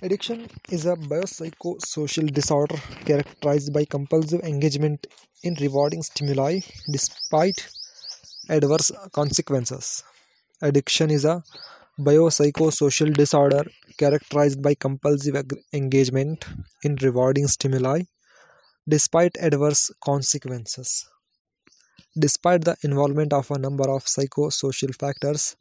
Addiction is a biopsychosocial disorder characterized by compulsive engagement in rewarding stimuli despite adverse consequences. Addiction is a biopsychosocial disorder characterized by compulsive ag- engagement in rewarding stimuli despite adverse consequences. Despite the involvement of a number of psychosocial factors,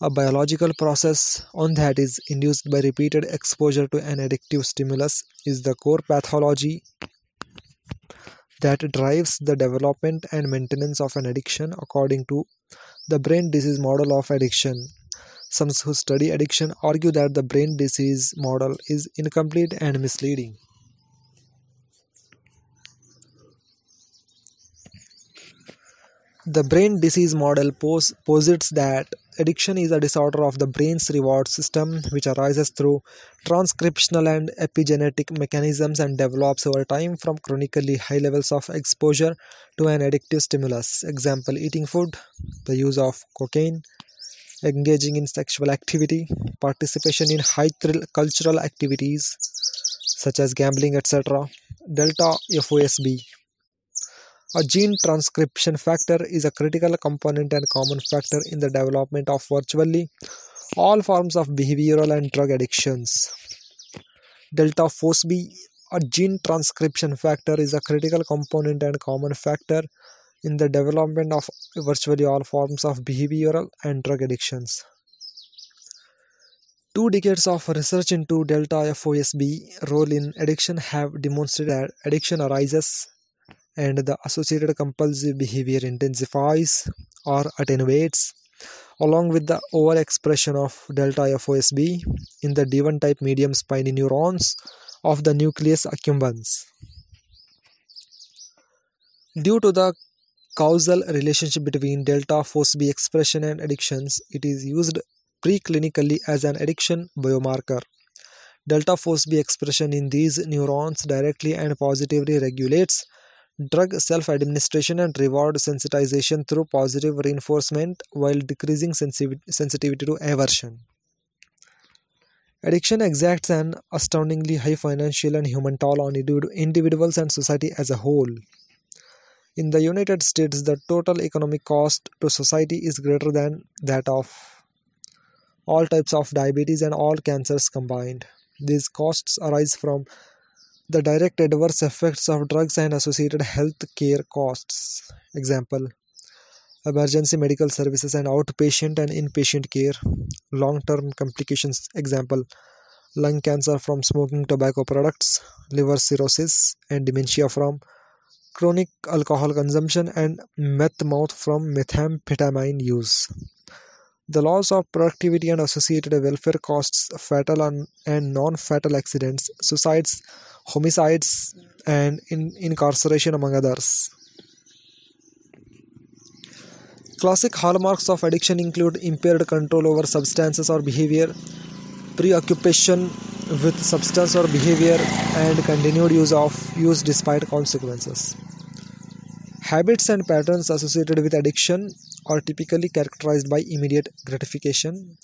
a biological process on that is induced by repeated exposure to an addictive stimulus is the core pathology that drives the development and maintenance of an addiction according to the brain disease model of addiction. Some who study addiction argue that the brain disease model is incomplete and misleading. The brain disease model pos- posits that addiction is a disorder of the brain's reward system which arises through transcriptional and epigenetic mechanisms and develops over time from chronically high levels of exposure to an addictive stimulus. Example eating food, the use of cocaine, engaging in sexual activity, participation in high thrill cultural activities such as gambling, etc. Delta FOSB a gene transcription factor is a critical component and common factor in the development of virtually all forms of behavioral and drug addictions. Delta FOSB, a gene transcription factor, is a critical component and common factor in the development of virtually all forms of behavioral and drug addictions. Two decades of research into delta FOSB role in addiction have demonstrated that addiction arises and the associated compulsive behavior intensifies or attenuates along with the overexpression of delta FOSB in the D1 type medium spiny neurons of the nucleus accumbens. Due to the causal relationship between delta FOSB expression and addictions, it is used preclinically as an addiction biomarker. Delta FOSB expression in these neurons directly and positively regulates drug self administration and reward sensitization through positive reinforcement while decreasing sensiv- sensitivity to aversion. Addiction exacts an astoundingly high financial and human toll on individu- individuals and society as a whole. In the United States, the total economic cost to society is greater than that of all types of diabetes and all cancers combined. These costs arise from the direct adverse effects of drugs and associated health care costs. Example Emergency medical services and outpatient and inpatient care. Long term complications. Example Lung cancer from smoking tobacco products, liver cirrhosis, and dementia from chronic alcohol consumption, and meth mouth from methamphetamine use. The loss of productivity and associated welfare costs, fatal and non fatal accidents, suicides, homicides, and in- incarceration, among others. Classic hallmarks of addiction include impaired control over substances or behavior, preoccupation with substance or behavior, and continued use of use despite consequences. Habits and patterns associated with addiction are typically characterized by immediate gratification,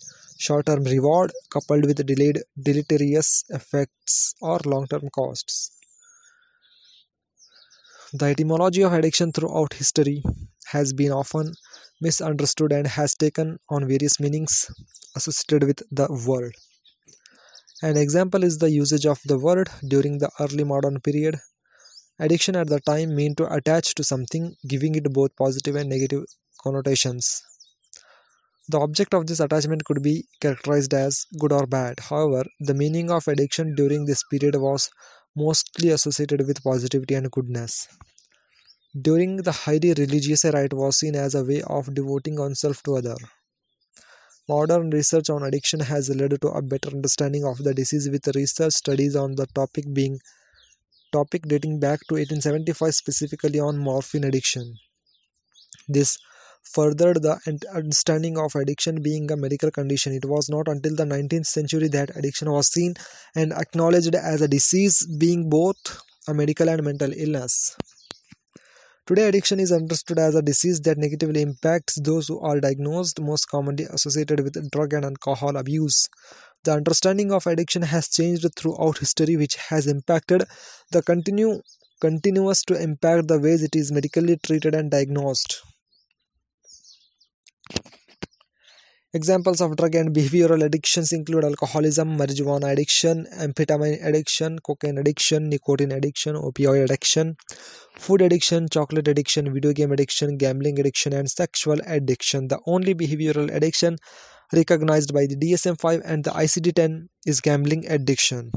short term reward coupled with delayed deleterious effects or long term costs. The etymology of addiction throughout history has been often misunderstood and has taken on various meanings associated with the word. An example is the usage of the word during the early modern period. Addiction at the time meant to attach to something, giving it both positive and negative connotations. The object of this attachment could be characterized as good or bad. However, the meaning of addiction during this period was mostly associated with positivity and goodness. During the highly religious it was seen as a way of devoting oneself to other. Modern research on addiction has led to a better understanding of the disease with research studies on the topic being topic dating back to 1875 specifically on morphine addiction. This furthered the understanding of addiction being a medical condition. It was not until the 19th century that addiction was seen and acknowledged as a disease being both a medical and mental illness. Today, addiction is understood as a disease that negatively impacts those who are diagnosed, most commonly associated with drug and alcohol abuse. The understanding of addiction has changed throughout history, which has impacted the continue continuous to impact the ways it is medically treated and diagnosed. Examples of drug and behavioral addictions include alcoholism, marijuana addiction, amphetamine addiction, cocaine addiction, nicotine addiction, opioid addiction, food addiction, chocolate addiction, video game addiction, gambling addiction, and sexual addiction. The only behavioral addiction recognized by the DSM 5 and the ICD 10 is gambling addiction.